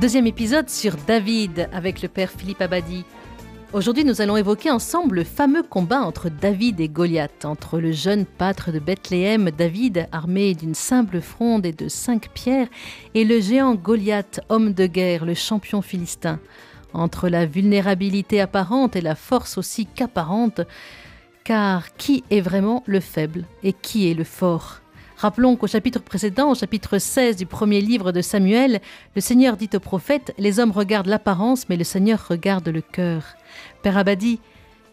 Deuxième épisode sur David avec le père Philippe Abadi. Aujourd'hui, nous allons évoquer ensemble le fameux combat entre David et Goliath, entre le jeune pâtre de Bethléem, David, armé d'une simple fronde et de cinq pierres, et le géant Goliath, homme de guerre, le champion philistin. Entre la vulnérabilité apparente et la force aussi qu'apparente, car qui est vraiment le faible et qui est le fort? Rappelons qu'au chapitre précédent, au chapitre 16 du premier livre de Samuel, le Seigneur dit au prophète Les hommes regardent l'apparence, mais le Seigneur regarde le cœur. Père Abadi,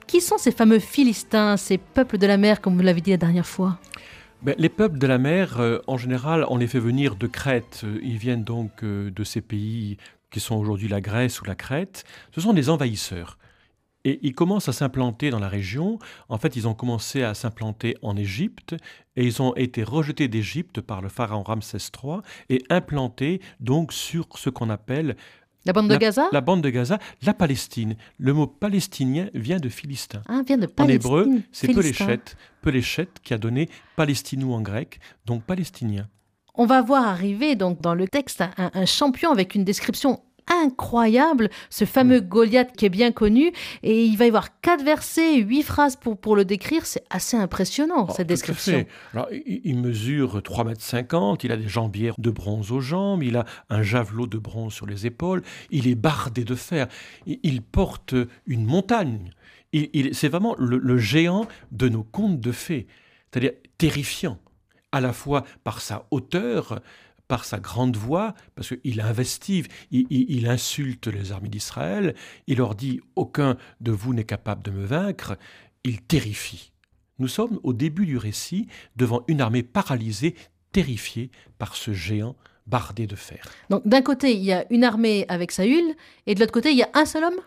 qui sont ces fameux Philistins, ces peuples de la mer, comme vous l'avez dit la dernière fois? Ben, les peuples de la mer, euh, en général, on les fait venir de Crète. Ils viennent donc euh, de ces pays qui sont aujourd'hui la Grèce ou la Crète. Ce sont des envahisseurs. Et ils commencent à s'implanter dans la région. En fait, ils ont commencé à s'implanter en Égypte et ils ont été rejetés d'Égypte par le pharaon Ramsès III et implantés donc sur ce qu'on appelle la bande de Gaza? La bande de Gaza, la Palestine. Le mot palestinien vient de philistin. Ah, vient de Palestine. En hébreu, c'est Peléchette. Peléchette qui a donné palestinou en grec, donc palestinien. On va voir arriver donc dans le texte un champion avec une description incroyable, ce fameux mm. Goliath qui est bien connu. Et il va y avoir quatre versets, huit phrases pour, pour le décrire. C'est assez impressionnant, oh, cette description. Alors, il, mesure 3,50 m, il a des jambières de bronze aux jambes, il a un javelot de bronze sur les épaules, il est bardé de fer, il, porte une montagne. c'est vraiment le, le géant de nos contes de fées, c'est-à-dire terrifiant, à la fois par sa hauteur, par sa grande voix, parce qu'il investive, il, il, insulte les armées d'Israël, il leur dit aucun de vous n'est capable de me vaincre, il terrifie. Nous sommes au début du récit devant une armée paralysée, terrifiée par ce géant bardé de fer. Donc d'un côté, il y a une armée avec Saül, et de l'autre côté, il y a un seul homme?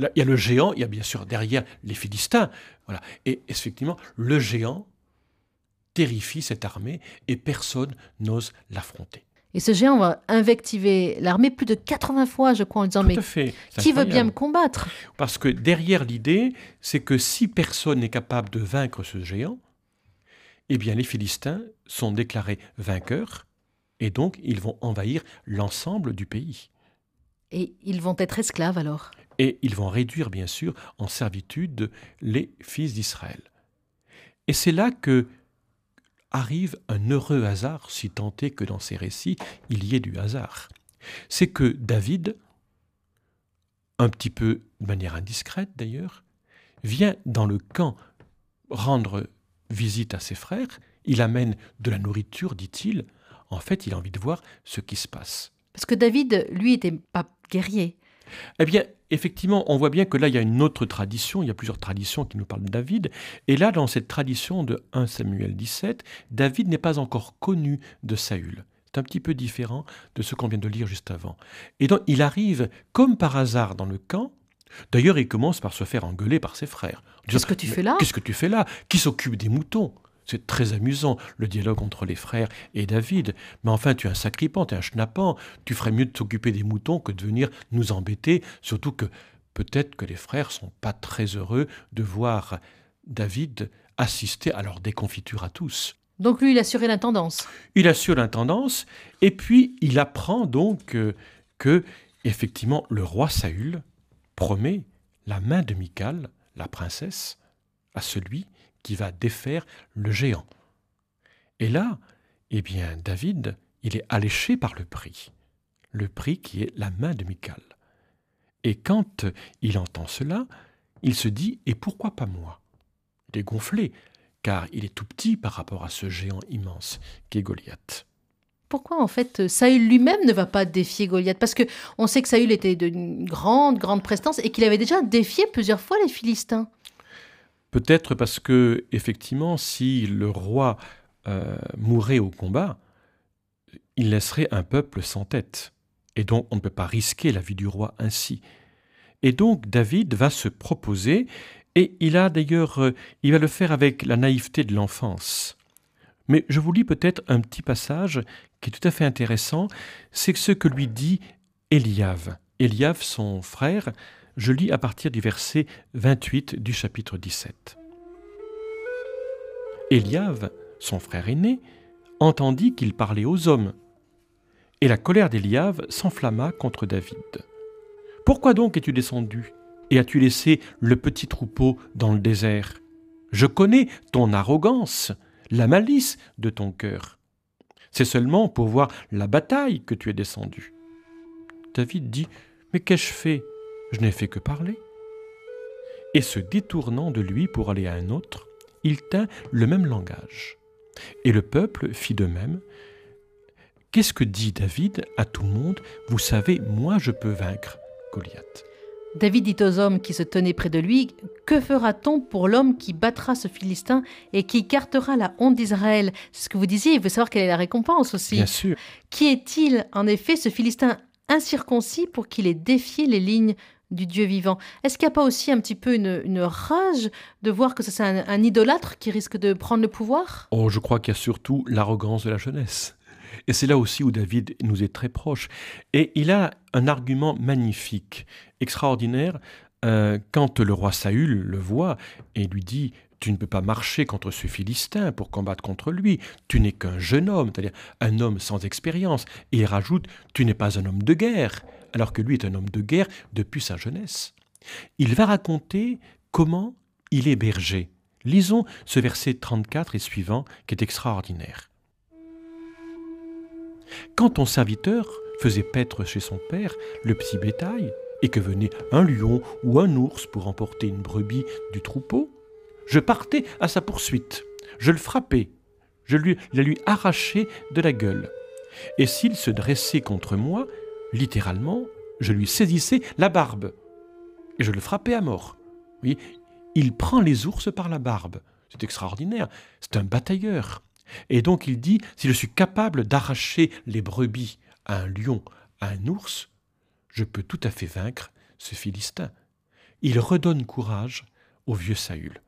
Il y a le géant, il y a bien sûr derrière les Philistins. Voilà. Et effectivement, le géant terrifie cette armée et personne n'ose l'affronter. Et ce géant va invectiver l'armée plus de 80 fois, je crois, en disant Mais qui veut bien me combattre? Parce que derrière l'idée, c'est que si personne n'est capable de vaincre ce géant, eh bien les Philistins sont déclarés vainqueurs et donc ils vont envahir l'ensemble du pays. Et ils vont être esclaves alors? Et ils vont réduire bien sûr en servitude les fils d'Israël. Et c'est là que arrive un heureux hasard, si tant est que dans ces récits il y ait du hasard. C'est que David, un petit peu de manière indiscrète d'ailleurs, vient dans le camp rendre visite à ses frères, il amène de la nourriture, dit-il, en fait il a envie de voir ce qui se passe. Parce que David, lui, était pas guerrier. Eh bien, effectivement, on voit bien que là, il y a une autre tradition, il y a plusieurs traditions qui nous parlent de David, et là, dans cette tradition de 1 Samuel 17, David n'est pas encore connu de Saül. C'est un petit peu différent de ce qu'on vient de lire juste avant. Et donc, il arrive comme par hasard dans le camp, D'ailleurs, il commence par se faire engueuler par ses frères. Qu'est-ce que tu fais là? Qu'est-ce que tu fais là? Qui s'occupe des moutons? C'est très amusant, le dialogue entre les frères et David. Mais enfin, tu es un sacripant, tu es un schnappant. Tu ferais mieux de t'occuper des moutons que de venir nous embêter. Surtout que peut-être que les frères sont pas très heureux de voir David assister à leur déconfiture à tous. Donc lui, il assurait l'intendance. Il assure l'intendance, et puis il apprend donc euh, que, effectivement, le roi Saül promet la main de Michal, la princesse, à celui qui va défaire le géant. Et là, eh bien, David, il est alléché par le prix, le prix qui est la main de Michal. Et quand il entend cela, il se dit Et pourquoi pas moi? Il est gonflé, car il est tout petit par rapport à ce géant immense qu'est Goliath. Pourquoi en fait Saül lui-même ne va pas défier Goliath? Parce que on sait que Saül était d'une grande, grande prestance et qu'il avait déjà défié plusieurs fois les Philistins. Peut-être parce que, effectivement, si le roi euh, mourait au combat, il laisserait un peuple sans tête. Et donc, on ne peut pas risquer la vie du roi ainsi. Et donc, David va se proposer, et il a d'ailleurs, euh, il va le faire avec la naïveté de l'enfance. Mais je vous lis peut-être un petit passage qui est tout à fait intéressant, c'est ce que lui dit Eliave. Eliave, son frère, je lis à partir du verset 28 du chapitre 17. Eliave, son frère aîné, entendit qu'il parlait aux hommes. Et la colère d'Eliave s'enflamma contre David. Pourquoi donc es-tu descendu et as-tu laissé le petit troupeau dans le désert? Je connais ton arrogance, la malice de ton cœur. C'est seulement pour voir la bataille que tu es descendu. David dit Mais qu'ai-je fait? Je n'ai fait que parler. Et se détournant de lui pour aller à un autre, il tint le même langage. Et le peuple fit de même. Qu'est-ce que dit David à tout le monde? Vous savez, moi je peux vaincre Goliath. David dit aux hommes qui se tenaient près de lui, Que fera-t-on pour l'homme qui battra ce Philistin et qui écartera la honte d'Israël? C'est ce que vous disiez, il veut savoir quelle est la récompense aussi. Bien sûr. Qui est-il, en effet, ce Philistin incirconcis pour qu'il ait défié les lignes du Dieu vivant. Est-ce qu'il n'y a pas aussi un petit peu une, rage de voir que c'est un, idolâtre qui risque de prendre le pouvoir? Oh, je crois qu'il y a surtout l'arrogance de la jeunesse. Et c'est là aussi où David nous est très proche. Et il a un argument magnifique, extraordinaire, euh, quand le roi Saül le voit et lui dit tu ne peux pas marcher contre ce Philistin pour combattre contre lui. Tu n'es qu'un jeune homme, c'est-à-dire un homme sans expérience. Et il rajoute, tu n'es pas un homme de guerre alors que lui est un homme de guerre depuis sa jeunesse. Il va raconter comment il est berger. Lisons ce verset 34 et suivant qui est extraordinaire. Quand ton serviteur faisait paître chez son père le petit bétail, et que venait un lion ou un ours pour emporter une brebis du troupeau, je partais à sa poursuite, je le frappais, je lui, la lui arrachais de la gueule. Et s'il se dressait contre moi, littéralement, je lui saisissais la barbe et je le frappais à mort. Il prend les ours par la barbe. C'est extraordinaire. C'est un batailleur. Et donc il dit, si je suis capable d'arracher les brebis à un lion, à un ours, je peux tout à fait vaincre ce Philistin. Il redonne courage au vieux Saül.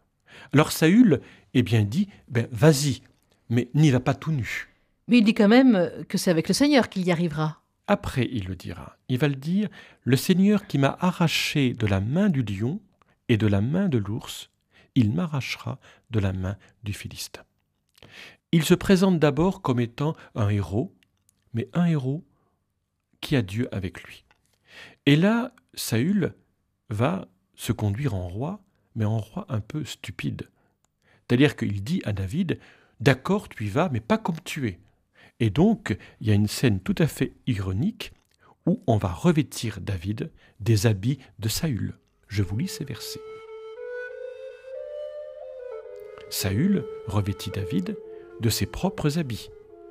Alors Saül, eh bien, dit, ben vas-y, mais n'y va pas tout nu. Mais il dit quand même que c'est avec le Seigneur qu'il y arrivera. Après, il le dira. Il va le dire Le Seigneur qui m'a arraché de la main du lion et de la main de l'ours, il m'arrachera de la main du Philistin. Il se présente d'abord comme étant un héros, mais un héros qui a Dieu avec lui. Et là, Saül va se conduire en roi, mais en roi un peu stupide. C'est-à-dire qu'il dit à David D'accord, tu y vas, mais pas comme tu es. Et donc, il y a une scène tout à fait ironique où on va revêtir David des habits de Saül. Je vous lis ces versets. Saül revêtit David de ses propres habits.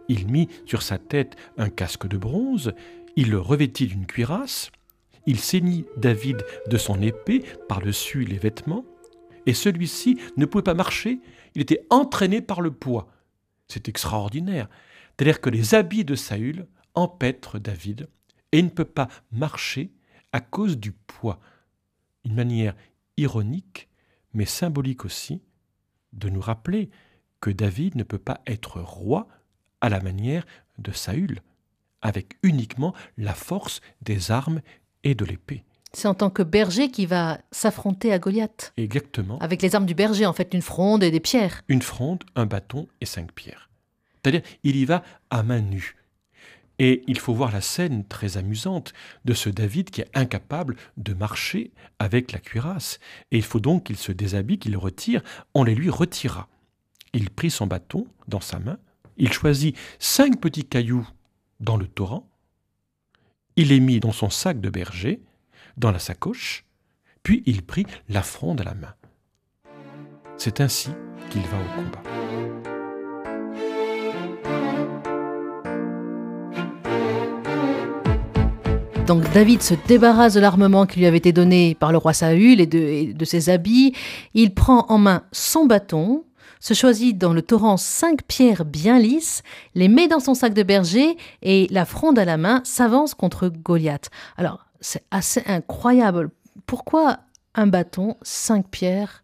Il mit sur sa tête un casque de bronze, il le revêtit d'une cuirasse, il ceignit David de son épée par-dessus les vêtements, et celui-ci ne pouvait pas marcher, il était entraîné par le poids. C'est extraordinaire. C'est-à-dire que les habits de Saül empêtrent David et il ne peut pas marcher à cause du poids. Une manière ironique, mais symbolique aussi, de nous rappeler que David ne peut pas être roi à la manière de Saül, avec uniquement la force des armes et de l'épée. C'est en tant que berger qui va s'affronter à Goliath. Exactement. Avec les armes du berger, en fait, une fronde et des pierres. Une fronde, un bâton et cinq pierres. C'est-à-dire, il y va à main nue. Et il faut voir la scène très amusante de ce David qui est incapable de marcher avec la cuirasse. Et il faut donc qu'il se déshabille, qu'il le retire. On les lui retira. Il prit son bâton dans sa main. Il choisit cinq petits cailloux dans le torrent. Il les mit dans son sac de berger, dans la sacoche. Puis il prit la fronde à la main. C'est ainsi qu'il va au combat. Donc David se débarrasse de l'armement qui lui avait été donné par le roi Saül et de, ses habits. Il prend en main son bâton, se choisit dans le torrent cinq pierres bien lisses, les met dans son sac de berger et la fronde à la main s'avance contre Goliath. Alors c'est assez incroyable. Pourquoi un bâton, cinq pierres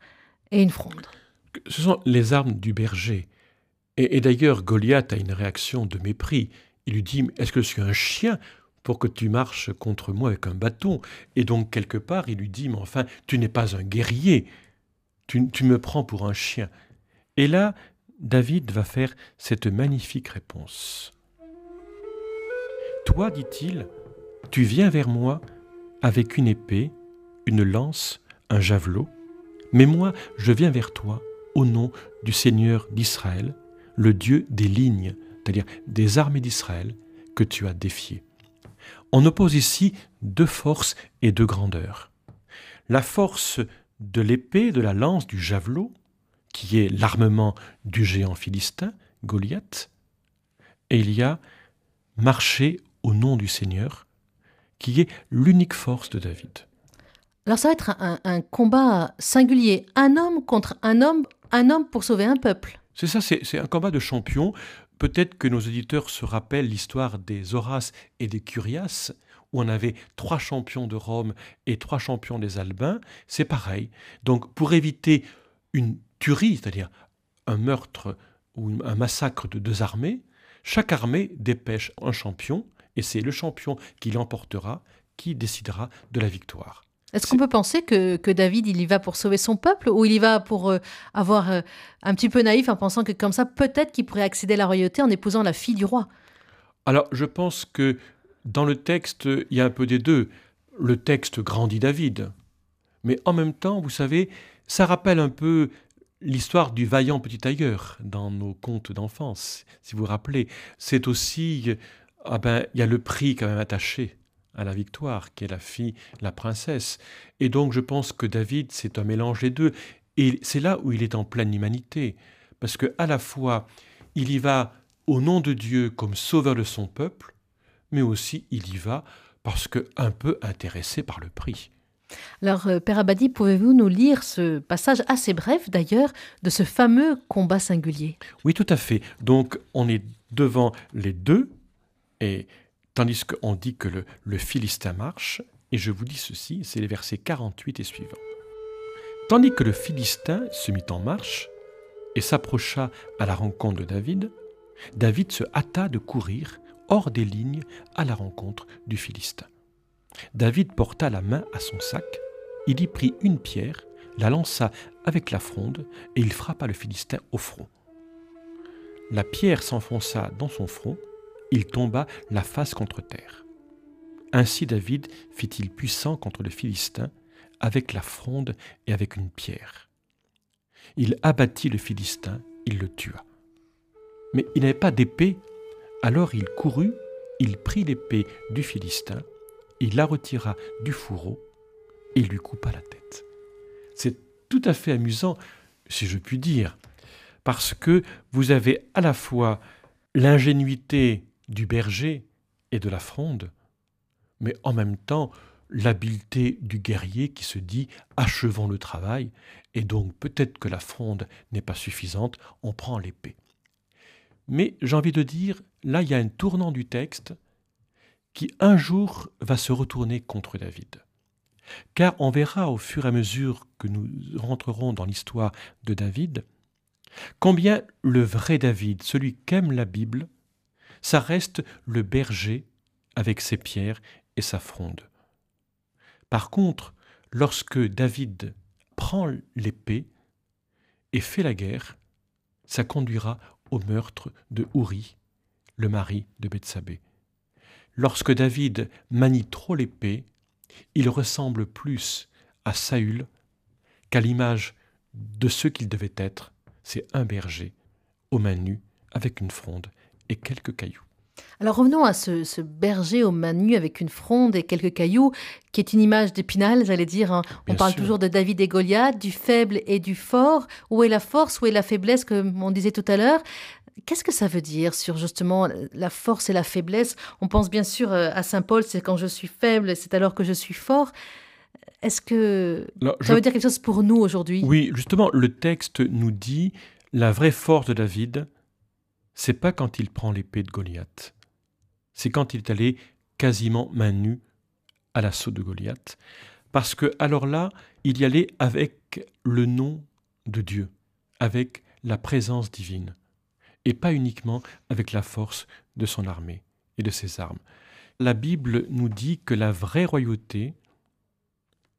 et une fronde? Ce sont les armes du berger. Et, d'ailleurs Goliath a une réaction de mépris. Il lui dit Est-ce que je suis un chien pour que tu marches contre moi avec un bâton? Et donc, quelque part, il lui dit, mais enfin, tu n'es pas un guerrier, tu, tu, me prends pour un chien. Et là, David va faire cette magnifique réponse. Toi, dit-il, tu viens vers moi avec une épée, une lance, un javelot, mais moi, je viens vers toi au nom du Seigneur d'Israël, le Dieu des lignes, c'est-à-dire des armées d'Israël, que tu as défiées. On oppose ici deux forces et deux grandeurs. La force de l'épée, de la lance, du javelot, qui est l'armement du géant philistin, Goliath, et il y a marcher au nom du Seigneur, qui est l'unique force de David. Alors ça va être un, combat singulier, un homme contre un homme, un homme pour sauver un peuple. C'est ça, c'est un combat de champions. Peut-être que nos auditeurs se rappellent l'histoire des Horaces et des Curias, où on avait trois champions de Rome et trois champions des Albins. C'est pareil. Donc pour éviter une tuerie, c'est-à-dire un meurtre ou un massacre de deux armées, chaque armée dépêche un champion, et c'est le champion qui l'emportera qui décidera de la victoire. Est-ce qu'on peut penser que, David, il y va pour sauver son peuple ou il y va pour euh, avoir euh, un petit peu naïf en pensant que comme ça, peut-être qu'il pourrait accéder à la royauté en épousant la fille du roi? Alors, je pense que dans le texte, il y a un peu des deux. Le texte grandit David, mais en même temps, vous savez, ça rappelle un peu l'histoire du vaillant petit tailleur dans nos contes d'enfance. Si vous vous rappelez, c'est aussi, ah ben, il y a le prix quand même attaché à la victoire, qui est la fille, la princesse. Et donc je pense que David, c'est un mélange des deux. Et c'est là où il est en pleine humanité. Parce que à la fois, il y va au nom de Dieu comme sauveur de son peuple, mais aussi il y va parce que un peu intéressé par le prix. Alors, euh, Père Abadi, pouvez-vous nous lire ce passage assez bref d'ailleurs de ce fameux combat singulier? Oui, tout à fait. Donc, on est devant les deux, et Tandis qu'on dit que le, Philistin marche, et je vous dis ceci, c'est les versets 48 et suivants. Tandis que le Philistin se mit en marche et s'approcha à la rencontre de David, David se hâta de courir hors des lignes à la rencontre du Philistin. David porta la main à son sac, il y prit une pierre, la lança avec la fronde, et il frappa le Philistin au front. La pierre s'enfonça dans son front, il tomba la face contre terre. Ainsi David fit-il puissant contre le Philistin avec la fronde et avec une pierre. Il abattit le Philistin, il le tua. Mais il n'avait pas d'épée, alors il courut, il prit l'épée du Philistin, il la retira du fourreau et lui coupa la tête. C'est tout à fait amusant, si je puis dire, parce que vous avez à la fois l'ingénuité du berger et de la fronde, mais en même temps l'habileté du guerrier qui se dit achevons le travail, et donc peut-être que la fronde n'est pas suffisante, on prend l'épée. Mais j'ai envie de dire, là il y a un tournant du texte qui un jour va se retourner contre David. Car on verra au fur et à mesure que nous rentrerons dans l'histoire de David, combien le vrai David, celui qu'aime la Bible, ça reste le berger avec ses pierres et sa fronde. Par contre, lorsque David prend l'épée et fait la guerre, ça conduira au meurtre de Ouri, le mari de Bethsabée. Lorsque David manie trop l'épée, il ressemble plus à Saül qu'à l'image de ce qu'il devait être, c'est un berger, aux mains nues, avec une fronde et quelques cailloux. Alors revenons à ce, berger aux mains nues avec une fronde et quelques cailloux, qui est une image d'Épinal, j'allais dire. Hein. On parle toujours de David et Goliath, du faible et du fort. Où est la force, où est la faiblesse, comme on disait tout à l'heure? Qu'est-ce que ça veut dire sur justement la force et la faiblesse? On pense bien sûr euh, à Saint Paul, c'est quand je suis faible, c'est alors que je suis fort. Est-ce que ça veut dire quelque chose pour nous aujourd'hui? Oui, justement, le texte nous dit la vraie force de David, c'est pas quand il prend l'épée de Goliath, c'est quand il est allé quasiment main nue à l'assaut de Goliath, parce que alors là, il y allait avec le nom de Dieu, avec la présence divine, et pas uniquement avec la force de son armée et de ses armes. La Bible nous dit que la vraie royauté,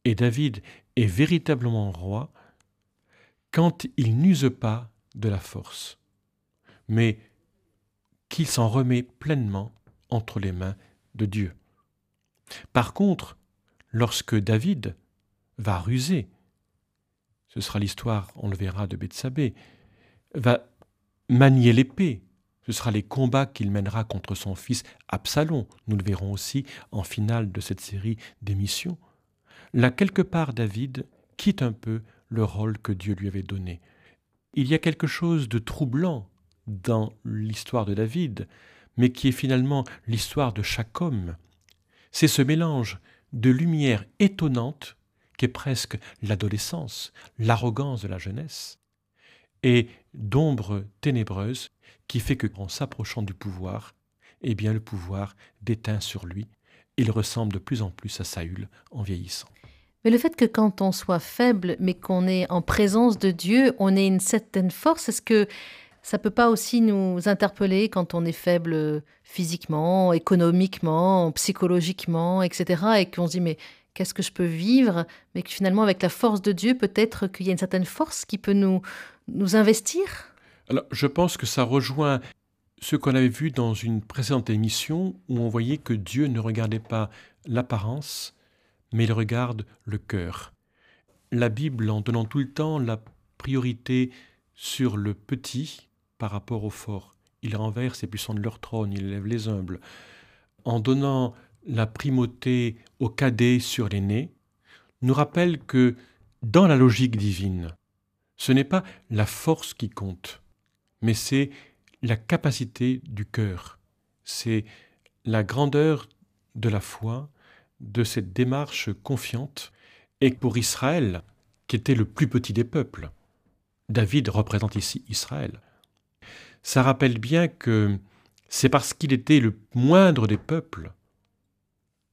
et David est véritablement roi, quand il n'use pas de la force mais qu'il s'en remet pleinement entre les mains de Dieu. Par contre, lorsque David va ruser, ce sera l'histoire, on le verra, de Bethsabée, va manier l'épée, ce sera les combats qu'il mènera contre son fils Absalom, nous le verrons aussi en finale de cette série d'émissions. Là, quelque part, David quitte un peu le rôle que Dieu lui avait donné. Il y a quelque chose de troublant dans l'histoire de David, mais qui est finalement l'histoire de chaque homme. C'est ce mélange de lumière étonnante qui est presque l'adolescence, l'arrogance de la jeunesse, et d'ombre ténébreuse qui fait que, en s'approchant du pouvoir, eh bien le pouvoir déteint sur lui. Il ressemble de plus en plus à Saül en vieillissant. Mais le fait que quand on soit faible, mais qu'on est en présence de Dieu, on ait une certaine force, est-ce que ça peut pas aussi nous interpeller quand on est faible physiquement, économiquement, psychologiquement, etc. et qu'on se dit mais qu'est-ce que je peux vivre? Mais que finalement avec la force de Dieu, peut-être qu'il y a une certaine force qui peut nous, nous investir? Alors je pense que ça rejoint ce qu'on avait vu dans une précédente émission où on voyait que Dieu ne regardait pas l'apparence, mais il regarde le cœur. La Bible, en donnant tout le temps la priorité sur le petit, par rapport au fort. Il renverse les puissants de leur trône, il élève les humbles. En donnant la primauté aux cadets sur l'aîné, nous rappelle que dans la logique divine, ce n'est pas la force qui compte, mais c'est la capacité du cœur, c'est la grandeur de la foi, de cette démarche confiante, et pour Israël, qui était le plus petit des peuples, David représente ici Israël ça rappelle bien que c'est parce qu'il était le moindre des peuples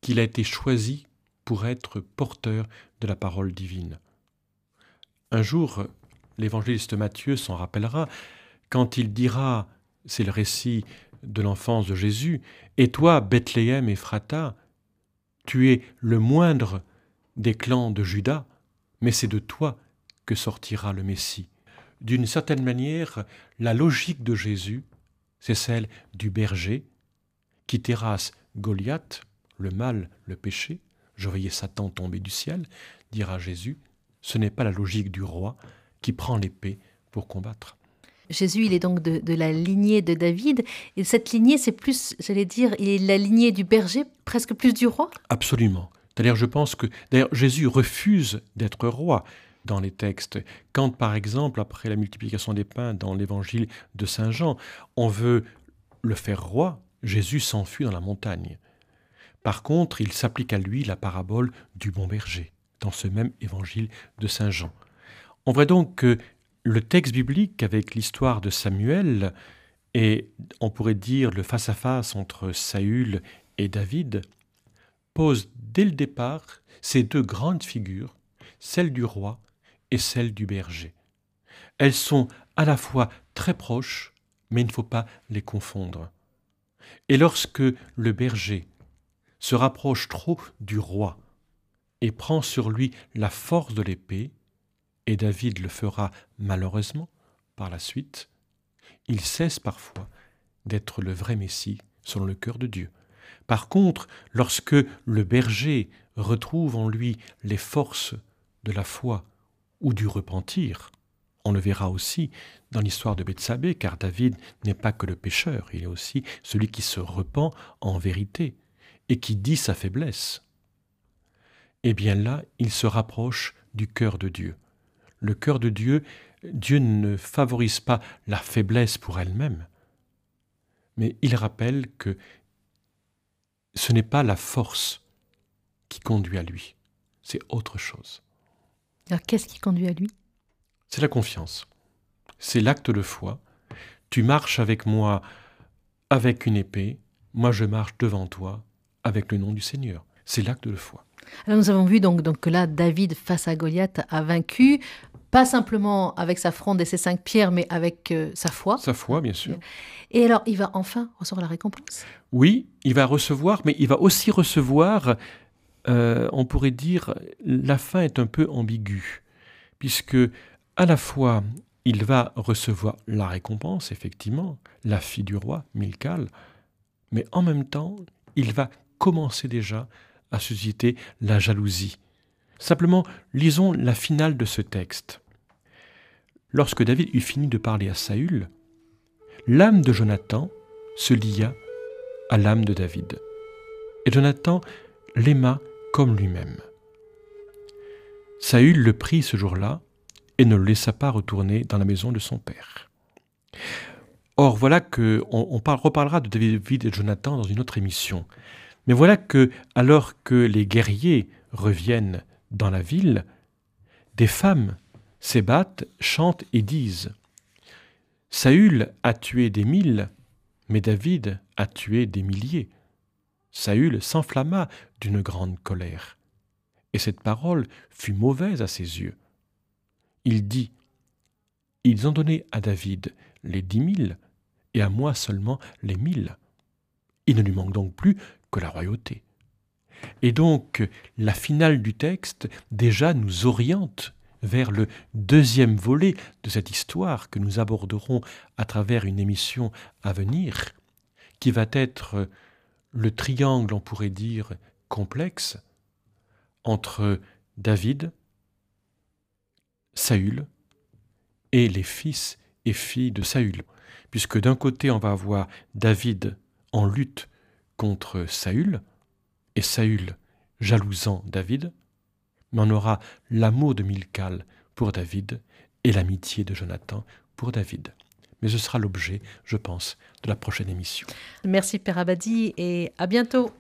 qu'il a été choisi pour être porteur de la parole divine. Un jour, l'évangéliste Matthieu s'en rappellera, quand il dira, c'est le récit de l'enfance de Jésus, Et toi, Bethléem et Phrata, tu es le moindre des clans de Judas, mais c'est de toi que sortira le Messie d'une certaine manière, la logique de Jésus, c'est celle du berger qui terrasse Goliath, le mal, le péché. Je voyais Satan tomber du ciel, dira Jésus. Ce n'est pas la logique du roi qui prend l'épée pour combattre. Jésus, il est donc de, de, la lignée de David. Et cette lignée, c'est plus, j'allais dire, il est la lignée du berger, presque plus du roi? Absolument. D'ailleurs, je pense que d'ailleurs Jésus refuse d'être roi dans les textes. Quand, par exemple, après la multiplication des pains dans l'évangile de Saint Jean, on veut le faire roi, Jésus s'enfuit dans la montagne. Par contre, il s'applique à lui la parabole du bon berger, dans ce même évangile de Saint Jean. On voit donc que le texte biblique, avec l'histoire de Samuel, et on pourrait dire le face-à-face entre Saül et David, pose dès le départ ces deux grandes figures, celle du roi et celle du berger. Elles sont à la fois très proches, mais il ne faut pas les confondre. Et lorsque le berger se rapproche trop du roi et prend sur lui la force de l'épée, et David le fera malheureusement par la suite, il cesse parfois d'être le vrai Messie selon le cœur de Dieu. Par contre, lorsque le berger retrouve en lui les forces de la foi ou du repentir. On le verra aussi dans l'histoire de Bethsabée, car David n'est pas que le pécheur, il est aussi celui qui se repent en vérité et qui dit sa faiblesse. Eh bien là, il se rapproche du cœur de Dieu. Le cœur de Dieu, Dieu ne favorise pas la faiblesse pour elle-même, mais il rappelle que ce n'est pas la force qui conduit à lui, c'est autre chose. Alors qu'est-ce qui conduit à lui? C'est la confiance. C'est l'acte de foi. Tu marches avec moi avec une épée, moi je marche devant toi avec le nom du Seigneur. C'est l'acte de foi. Alors nous avons vu donc, donc que là, David face à Goliath a vaincu, pas simplement avec sa fronde et ses cinq pierres, mais avec euh, sa foi. Sa foi, bien sûr. Et alors, il va enfin recevoir la récompense? Oui, il va recevoir, mais il va aussi recevoir euh, on pourrait dire la fin est un peu ambiguë, puisque à la fois il va recevoir la récompense, effectivement, la fille du roi, Milkal, mais en même temps il va commençait déjà à susciter la jalousie. Simplement, lisons la finale de ce texte. Lorsque David eut fini de parler à Saül, l'âme de Jonathan se lia à l'âme de David. Et Jonathan l'aima comme lui-même. Saül le prit ce jour-là et ne le laissa pas retourner dans la maison de son père. Or, voilà que on, reparlera de David et Jonathan dans une autre émission. Mais voilà que, alors que les guerriers reviennent dans la ville, des femmes s'ébattent, chantent et disent Saül a tué des mille, mais David a tué des milliers. Saül s'enflamma d'une grande colère. Et cette parole fut mauvaise à ses yeux. Il dit Ils ont donné à David les dix mille, et à moi seulement les mille. Il ne lui manque donc plus que la royauté. Et donc la finale du texte déjà nous oriente vers le deuxième volet de cette histoire que nous aborderons à travers une émission à venir, qui va être le triangle, on pourrait dire, complexe entre David, Saül et les fils et filles de Saül puisque d'un côté on va avoir David en lutte contre Saül, et Saül jalousant David, mais on aura l'amour de Milcal pour David et l'amitié de Jonathan pour David. Mais ce sera l'objet, je pense, de la prochaine émission. Merci Père Abadi et à bientôt.